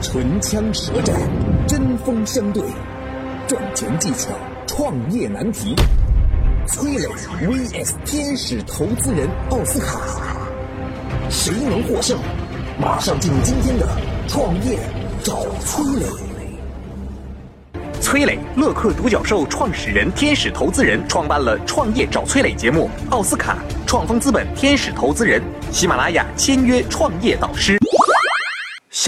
唇枪舌战，针锋相对，赚钱技巧，创业难题。崔磊 vs 天使投资人奥斯卡，谁能获胜？马上进入今天的创业找崔磊。崔磊，乐客独角兽创始人、天使投资人，创办了《创业找崔磊》节目。奥斯卡，创丰资本天使投资人，喜马拉雅签约创业导师。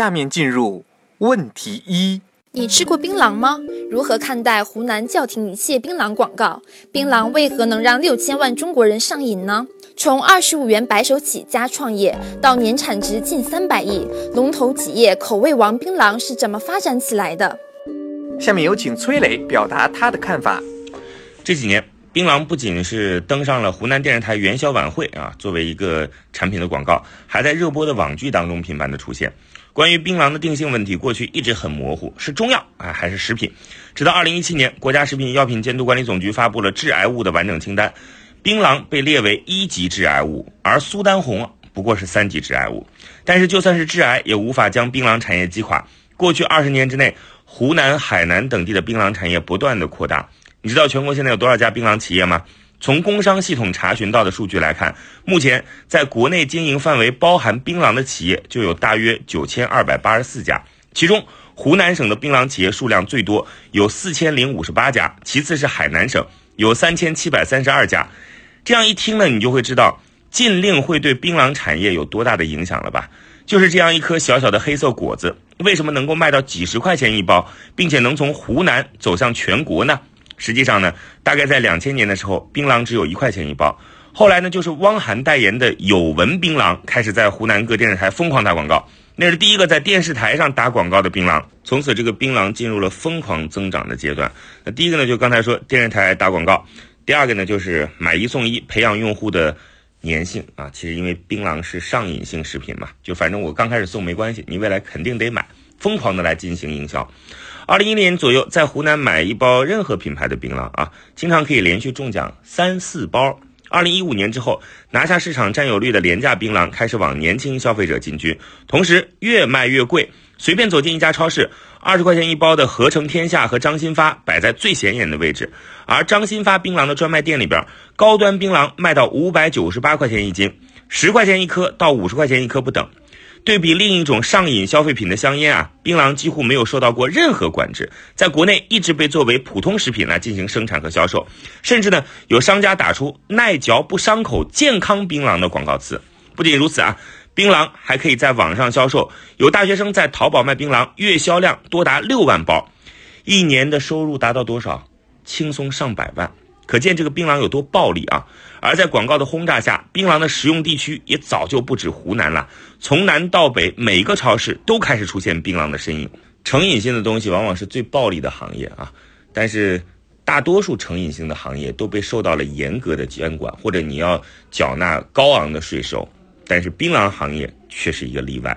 下面进入问题一：你吃过槟榔吗？如何看待湖南叫停一切槟榔广告？槟榔为何能让六千万中国人上瘾呢？从二十五元白手起家创业到年产值近三百亿，龙头企业口味王槟榔是怎么发展起来的？下面有请崔磊表达他的看法。这几年，槟榔不仅是登上了湖南电视台元宵晚会啊，作为一个产品的广告，还在热播的网剧当中频繁的出现。关于槟榔的定性问题，过去一直很模糊，是中药啊还是食品？直到二零一七年，国家食品药品监督管理总局发布了致癌物的完整清单。槟榔被列为一级致癌物，而苏丹红不过是三级致癌物。但是就算是致癌，也无法将槟榔产业击垮。过去二十年之内，湖南、海南等地的槟榔产业不断的扩大。你知道全国现在有多少家槟榔企业吗？从工商系统查询到的数据来看，目前在国内经营范围包含槟榔的企业就有大约九千二百八十四家，其中湖南省的槟榔企业数量最多，有四千零五十八家，其次是海南省，有三千七百三十二家。这样一听呢，你就会知道禁令会对槟榔产业有多大的影响了吧？就是这样一颗小小的黑色果子，为什么能够卖到几十块钱一包，并且能从湖南走向全国呢？实际上呢，大概在两千年的时候，槟榔只有一块钱一包。后来呢，就是汪涵代言的有闻槟榔开始在湖南各电视台疯狂打广告，那是第一个在电视台上打广告的槟榔。从此，这个槟榔进入了疯狂增长的阶段。那第一个呢，就刚才说电视台打广告。第二个呢，就是买一送一，培养用户的粘性啊。其实因为槟榔是上瘾性食品嘛，就反正我刚开始送没关系，你未来肯定得买，疯狂的来进行营销。二零一零年左右，在湖南买一包任何品牌的槟榔啊，经常可以连续中奖三四包。二零一五年之后，拿下市场占有率的廉价槟榔开始往年轻消费者进军，同时越卖越贵。随便走进一家超市，二十块钱一包的合成天下和张新发摆在最显眼的位置，而张新发槟榔的专卖店里边，高端槟榔卖到五百九十八块钱一斤，十块钱一颗到五十块钱一颗不等。对比另一种上瘾消费品的香烟啊，槟榔几乎没有受到过任何管制，在国内一直被作为普通食品来进行生产和销售，甚至呢有商家打出耐嚼不伤口、健康槟榔的广告词。不仅如此啊。槟榔还可以在网上销售，有大学生在淘宝卖槟榔，月销量多达六万包，一年的收入达到多少？轻松上百万，可见这个槟榔有多暴利啊！而在广告的轰炸下，槟榔的食用地区也早就不止湖南了，从南到北，每个超市都开始出现槟榔的身影。成瘾性的东西往往是最暴利的行业啊，但是大多数成瘾性的行业都被受到了严格的监管，或者你要缴纳高昂的税收。但是槟榔行业却是一个例外。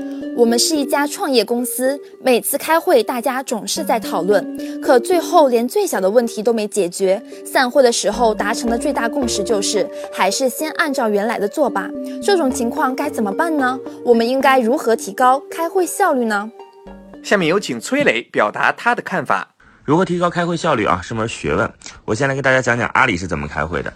我们是一家创业公司，每次开会大家总是在讨论，可最后连最小的问题都没解决。散会的时候达成的最大共识就是，还是先按照原来的做吧。这种情况该怎么办呢？我们应该如何提高开会效率呢？下面有请崔磊表达他的看法。如何提高开会效率啊？是门学问。我先来给大家讲讲阿里是怎么开会的。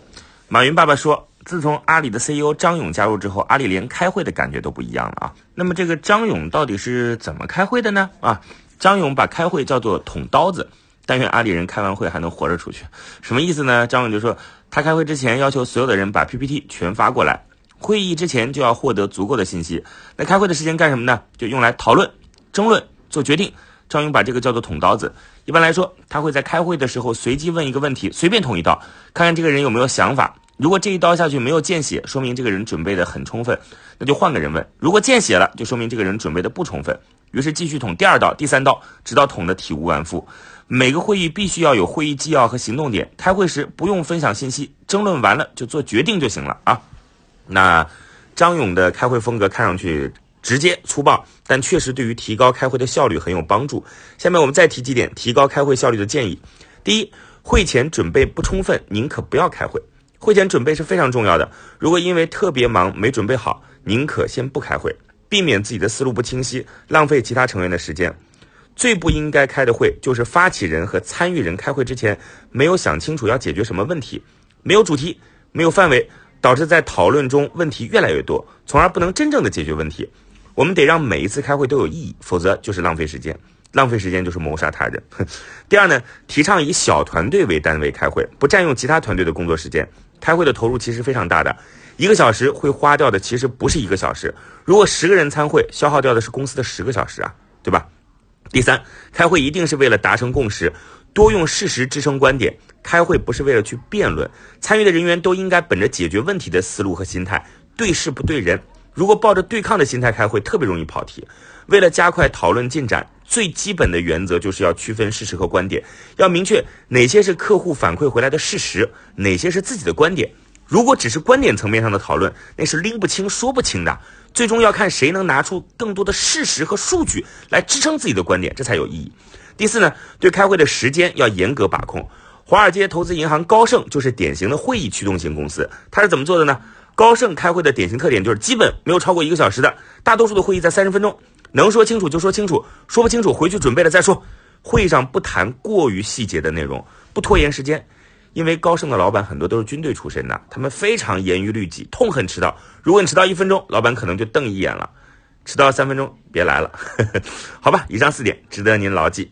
马云爸爸说。自从阿里的 CEO 张勇加入之后，阿里连开会的感觉都不一样了啊。那么这个张勇到底是怎么开会的呢？啊，张勇把开会叫做捅刀子，但愿阿里人开完会还能活着出去。什么意思呢？张勇就说，他开会之前要求所有的人把 PPT 全发过来，会议之前就要获得足够的信息。那开会的时间干什么呢？就用来讨论、争论、做决定。张勇把这个叫做捅刀子。一般来说，他会在开会的时候随机问一个问题，随便捅一刀，看看这个人有没有想法。如果这一刀下去没有见血，说明这个人准备的很充分，那就换个人问。如果见血了，就说明这个人准备的不充分。于是继续捅第二刀、第三刀，直到捅得体无完肤。每个会议必须要有会议纪要和行动点，开会时不用分享信息，争论完了就做决定就行了啊。那张勇的开会风格看上去直接粗暴，但确实对于提高开会的效率很有帮助。下面我们再提几点提高开会效率的建议。第一，会前准备不充分，宁可不要开会。会前准备是非常重要的。如果因为特别忙没准备好，宁可先不开会，避免自己的思路不清晰，浪费其他成员的时间。最不应该开的会，就是发起人和参与人开会之前没有想清楚要解决什么问题，没有主题，没有范围，导致在讨论中问题越来越多，从而不能真正的解决问题。我们得让每一次开会都有意义，否则就是浪费时间，浪费时间就是谋杀他人。第二呢，提倡以小团队为单位开会，不占用其他团队的工作时间。开会的投入其实非常大的，一个小时会花掉的其实不是一个小时。如果十个人参会，消耗掉的是公司的十个小时啊，对吧？第三，开会一定是为了达成共识，多用事实支撑观点。开会不是为了去辩论，参与的人员都应该本着解决问题的思路和心态，对事不对人。如果抱着对抗的心态开会，特别容易跑题。为了加快讨论进展，最基本的原则就是要区分事实和观点，要明确哪些是客户反馈回来的事实，哪些是自己的观点。如果只是观点层面上的讨论，那是拎不清、说不清的。最终要看谁能拿出更多的事实和数据来支撑自己的观点，这才有意义。第四呢，对开会的时间要严格把控。华尔街投资银行高盛就是典型的会议驱动型公司，它是怎么做的呢？高盛开会的典型特点就是基本没有超过一个小时的，大多数的会议在三十分钟，能说清楚就说清楚，说不清楚回去准备了再说。会议上不谈过于细节的内容，不拖延时间。因为高盛的老板很多都是军队出身的，他们非常严于律己，痛恨迟到。如果你迟到一分钟，老板可能就瞪一眼了。迟到三分钟，别来了。好吧，以上四点值得您牢记。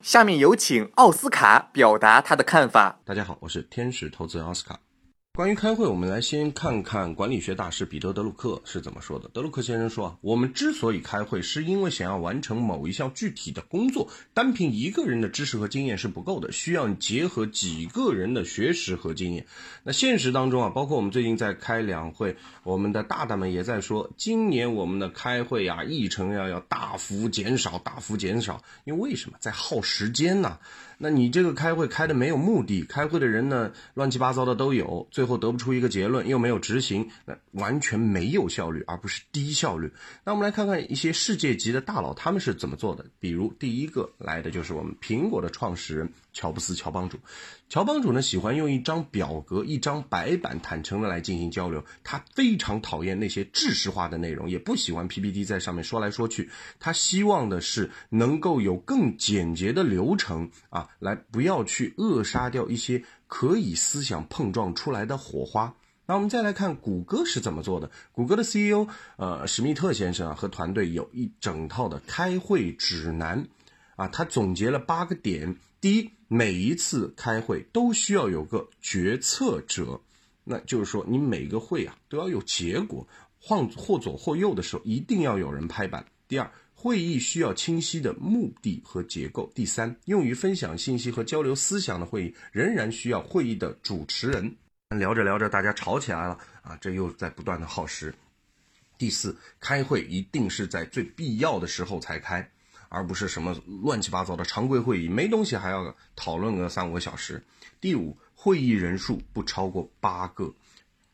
下面有请奥斯卡表达他的看法。大家好，我是天使投资人奥斯卡。关于开会，我们来先看看管理学大师彼得·德鲁克是怎么说的。德鲁克先生说啊，我们之所以开会，是因为想要完成某一项具体的工作，单凭一个人的知识和经验是不够的，需要结合几个人的学识和经验。那现实当中啊，包括我们最近在开两会，我们的大大们也在说，今年我们的开会啊，议程要要大幅减少，大幅减少，因为为什么在耗时间呢？那你这个开会开的没有目的，开会的人呢乱七八糟的都有，最后得不出一个结论，又没有执行，那完全没有效率，而不是低效率。那我们来看看一些世界级的大佬他们是怎么做的。比如第一个来的就是我们苹果的创始人乔布斯，乔帮主。乔帮主呢喜欢用一张表格、一张白板，坦诚的来进行交流。他非常讨厌那些知识化的内容，也不喜欢 PPT 在上面说来说去。他希望的是能够有更简洁的流程啊，来不要去扼杀掉一些可以思想碰撞出来的火花。那我们再来看谷歌是怎么做的。谷歌的 CEO 呃史密特先生啊和团队有一整套的开会指南啊，他总结了八个点。第一，每一次开会都需要有个决策者，那就是说你每个会啊都要有结果，晃或左或右的时候一定要有人拍板。第二，会议需要清晰的目的和结构。第三，用于分享信息和交流思想的会议仍然需要会议的主持人。聊着聊着，大家吵起来了啊，这又在不断的耗时。第四，开会一定是在最必要的时候才开。而不是什么乱七八糟的常规会议，没东西还要讨论个三五个小时。第五，会议人数不超过八个。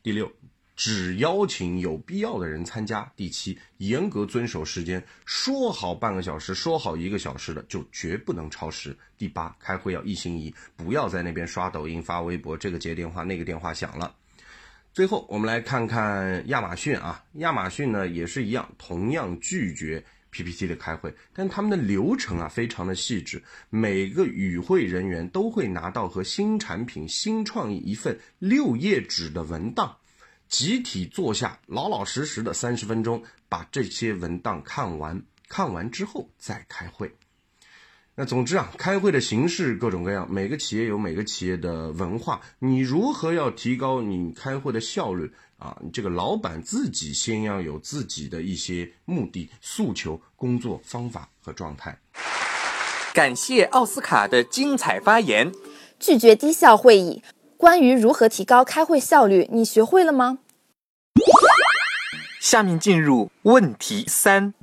第六，只邀请有必要的人参加。第七，严格遵守时间，说好半个小时，说好一个小时的就绝不能超时。第八，开会要一心一意，不要在那边刷抖音、发微博，这个接电话，那个电话响了。最后，我们来看看亚马逊啊，亚马逊呢也是一样，同样拒绝。PPT 的开会，但他们的流程啊非常的细致，每个与会人员都会拿到和新产品、新创意一份六页纸的文档，集体坐下，老老实实的三十分钟把这些文档看完，看完之后再开会。那总之啊，开会的形式各种各样，每个企业有每个企业的文化，你如何要提高你开会的效率啊？你这个老板自己先要有自己的一些目的、诉求、工作方法和状态。感谢奥斯卡的精彩发言。拒绝低效会议，关于如何提高开会效率，你学会了吗？下面进入问题三。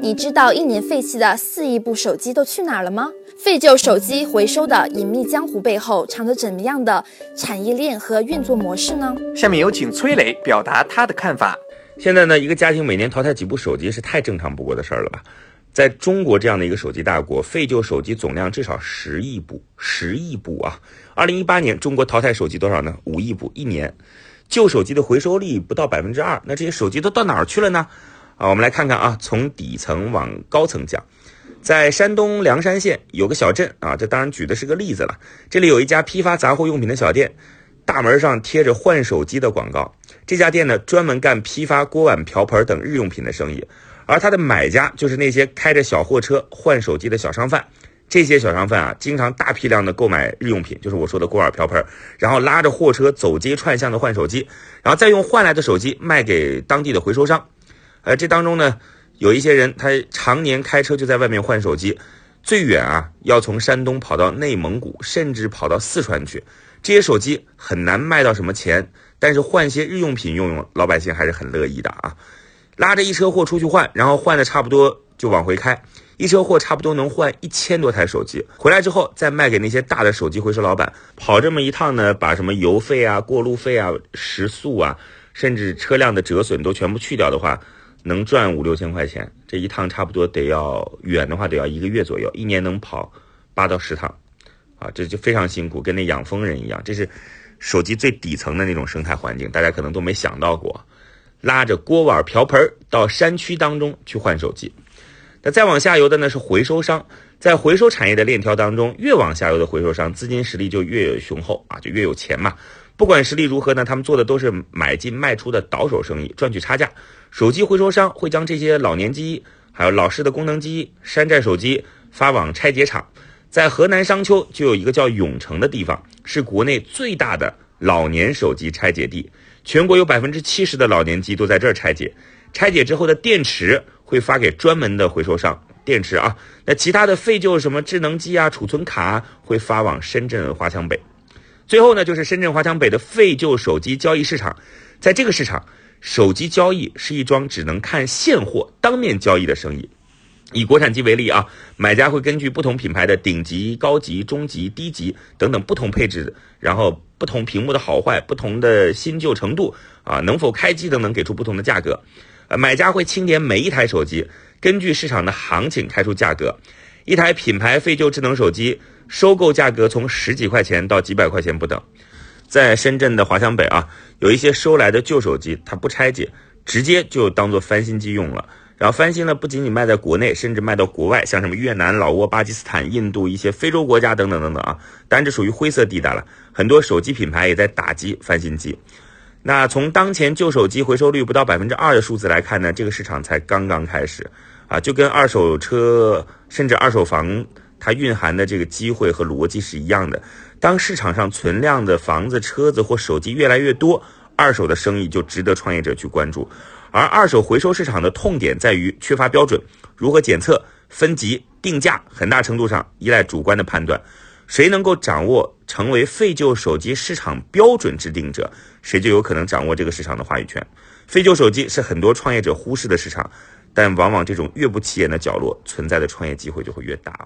你知道一年废弃的四亿部手机都去哪儿了吗？废旧手机回收的隐秘江湖背后藏着怎么样的产业链和运作模式呢？下面有请崔磊表达他的看法。现在呢，一个家庭每年淘汰几部手机是太正常不过的事儿了吧？在中国这样的一个手机大国，废旧手机总量至少十亿部，十亿部啊！二零一八年中国淘汰手机多少呢？五亿部一年，旧手机的回收率不到百分之二，那这些手机都到哪儿去了呢？啊，我们来看看啊，从底层往高层讲，在山东梁山县有个小镇啊，这当然举的是个例子了。这里有一家批发杂货用品的小店，大门上贴着换手机的广告。这家店呢，专门干批发锅碗瓢盆等日用品的生意，而他的买家就是那些开着小货车换手机的小商贩。这些小商贩啊，经常大批量的购买日用品，就是我说的锅碗瓢盆，然后拉着货车走街串巷的换手机，然后再用换来的手机卖给当地的回收商。呃，这当中呢，有一些人他常年开车就在外面换手机，最远啊要从山东跑到内蒙古，甚至跑到四川去。这些手机很难卖到什么钱，但是换些日用品用用，老百姓还是很乐意的啊。拉着一车货出去换，然后换的差不多就往回开，一车货差不多能换一千多台手机。回来之后再卖给那些大的手机回收老板，跑这么一趟呢，把什么油费啊、过路费啊、食宿啊，甚至车辆的折损都全部去掉的话。能赚五六千块钱，这一趟差不多得要远的话得要一个月左右，一年能跑八到十趟，啊，这就非常辛苦，跟那养蜂人一样。这是手机最底层的那种生态环境，大家可能都没想到过。拉着锅碗瓢盆到山区当中去换手机，那再往下游的呢是回收商，在回收产业的链条当中，越往下游的回收商资金实力就越雄厚啊，就越有钱嘛。不管实力如何呢，他们做的都是买进卖出的倒手生意，赚取差价。手机回收商会将这些老年机、还有老式的功能机、山寨手机发往拆解厂。在河南商丘就有一个叫永城的地方，是国内最大的老年手机拆解地，全国有百分之七十的老年机都在这儿拆解。拆解之后的电池会发给专门的回收商，电池啊，那其他的废旧什么智能机啊、储存卡会发往深圳华强北。最后呢，就是深圳华强北的废旧手机交易市场，在这个市场，手机交易是一桩只能看现货、当面交易的生意。以国产机为例啊，买家会根据不同品牌的顶级、高级、中级、低级等等不同配置，然后不同屏幕的好坏、不同的新旧程度啊，能否开机等等，给出不同的价格。呃，买家会清点每一台手机，根据市场的行情开出价格。一台品牌废旧智能手机。收购价格从十几块钱到几百块钱不等，在深圳的华强北啊，有一些收来的旧手机，它不拆解，直接就当做翻新机用了。然后翻新呢，不仅仅卖在国内，甚至卖到国外，像什么越南、老挝、巴基斯坦、印度一些非洲国家等等等等啊。当然这属于灰色地带了，很多手机品牌也在打击翻新机。那从当前旧手机回收率不到百分之二的数字来看呢，这个市场才刚刚开始啊，就跟二手车甚至二手房。它蕴含的这个机会和逻辑是一样的。当市场上存量的房子、车子或手机越来越多，二手的生意就值得创业者去关注。而二手回收市场的痛点在于缺乏标准，如何检测、分级、定价，很大程度上依赖主观的判断。谁能够掌握成为废旧手机市场标准制定者，谁就有可能掌握这个市场的话语权。废旧手机是很多创业者忽视的市场，但往往这种越不起眼的角落，存在的创业机会就会越大。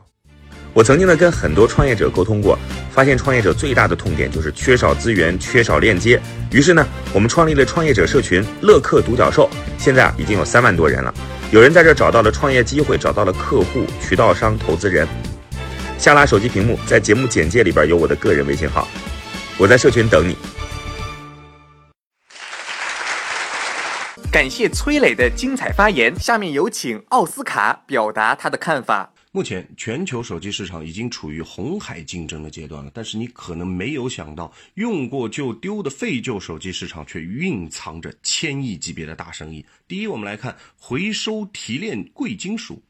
我曾经呢跟很多创业者沟通过，发现创业者最大的痛点就是缺少资源、缺少链接。于是呢，我们创立了创业者社群“乐客独角兽”，现在啊已经有三万多人了。有人在这找到了创业机会，找到了客户、渠道商、投资人。下拉手机屏幕，在节目简介里边有我的个人微信号，我在社群等你。感谢崔磊的精彩发言，下面有请奥斯卡表达他的看法。目前全球手机市场已经处于红海竞争的阶段了，但是你可能没有想到，用过就丢的废旧手机市场却蕴藏着千亿级别的大生意。第一，我们来看回收提炼贵金属。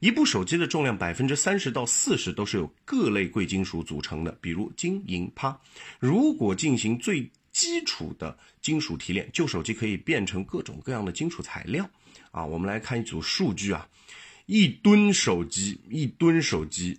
一部手机的重量百分之三十到四十都是由各类贵金属组成的，比如金、银、钯。如果进行最基础的金属提炼，旧手机可以变成各种各样的金属材料。啊，我们来看一组数据啊，一吨手机，一吨手机，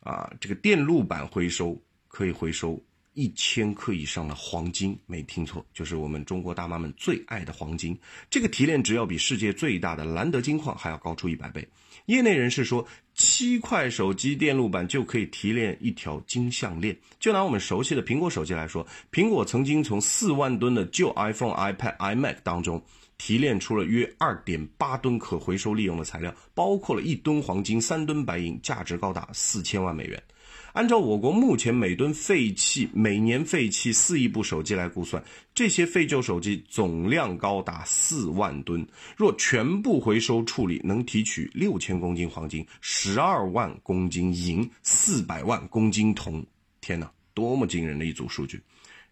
啊，这个电路板回收可以回收一千克以上的黄金，没听错，就是我们中国大妈们最爱的黄金。这个提炼值要比世界最大的兰德金矿还要高出一百倍。业内人士说，七块手机电路板就可以提炼一条金项链。就拿我们熟悉的苹果手机来说，苹果曾经从四万吨的旧 iPhone、iPad、iMac 当中提炼出了约二点八吨可回收利用的材料，包括了一吨黄金、三吨白银，价值高达四千万美元。按照我国目前每吨废弃每年废弃四亿部手机来估算，这些废旧手机总量高达四万吨。若全部回收处理，能提取六千公斤黄金、十二万公斤银、四百万公斤铜。天哪，多么惊人的一组数据！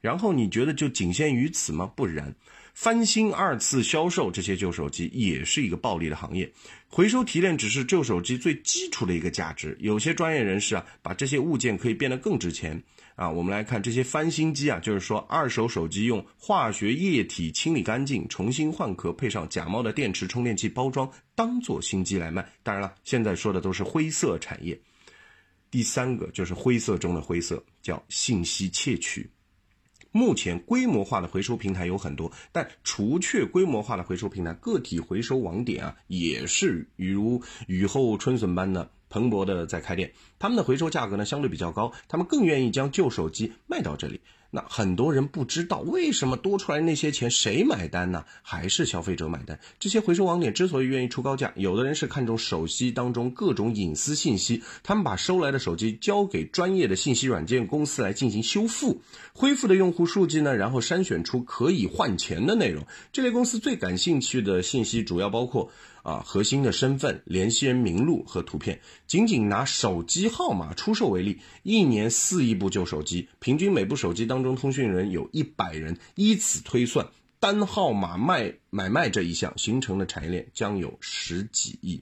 然后你觉得就仅限于此吗？不然。翻新二次销售这些旧手机也是一个暴利的行业，回收提炼只是旧手机最基础的一个价值。有些专业人士啊，把这些物件可以变得更值钱啊。我们来看这些翻新机啊，就是说二手手机用化学液体清理干净，重新换壳，配上假冒的电池充电器包装，当做新机来卖。当然了，现在说的都是灰色产业。第三个就是灰色中的灰色，叫信息窃取。目前规模化的回收平台有很多，但除却规模化的回收平台，个体回收网点啊，也是如雨后春笋般的蓬勃的在开店。他们的回收价格呢，相对比较高，他们更愿意将旧手机卖到这里。那很多人不知道为什么多出来那些钱谁买单呢？还是消费者买单？这些回收网点之所以愿意出高价，有的人是看中手机当中各种隐私信息，他们把收来的手机交给专业的信息软件公司来进行修复，恢复的用户数据呢，然后筛选出可以换钱的内容。这类公司最感兴趣的信息主要包括。啊，核心的身份、联系人名录和图片。仅仅拿手机号码出售为例，一年四亿部旧手机，平均每部手机当中通讯人有一百人，依此推算，单号码卖买卖这一项形成的产业链将有十几亿。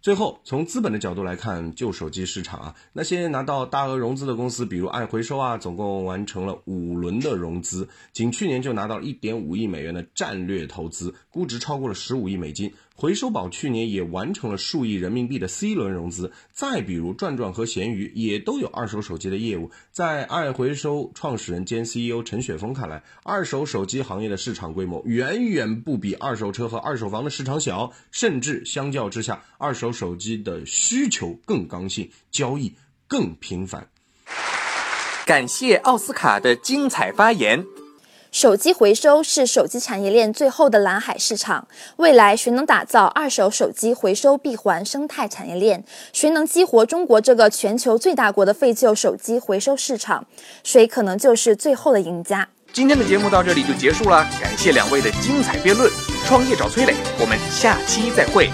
最后，从资本的角度来看，旧手机市场啊，那些拿到大额融资的公司，比如爱回收啊，总共完成了五轮的融资，仅去年就拿到了一点五亿美元的战略投资，估值超过了十五亿美金。回收宝去年也完成了数亿人民币的 C 轮融资。再比如转转和闲鱼也都有二手手机的业务。在爱回收创始人兼 CEO 陈雪峰看来，二手手机行业的市场规模远远不比二手车和二手房的市场小，甚至相较之下，二手手机的需求更刚性，交易更频繁。感谢奥斯卡的精彩发言。手机回收是手机产业链最后的蓝海市场。未来谁能打造二手手机回收闭环生态产业链？谁能激活中国这个全球最大国的废旧手机回收市场？谁可能就是最后的赢家？今天的节目到这里就结束了，感谢两位的精彩辩论。创业找崔磊，我们下期再会。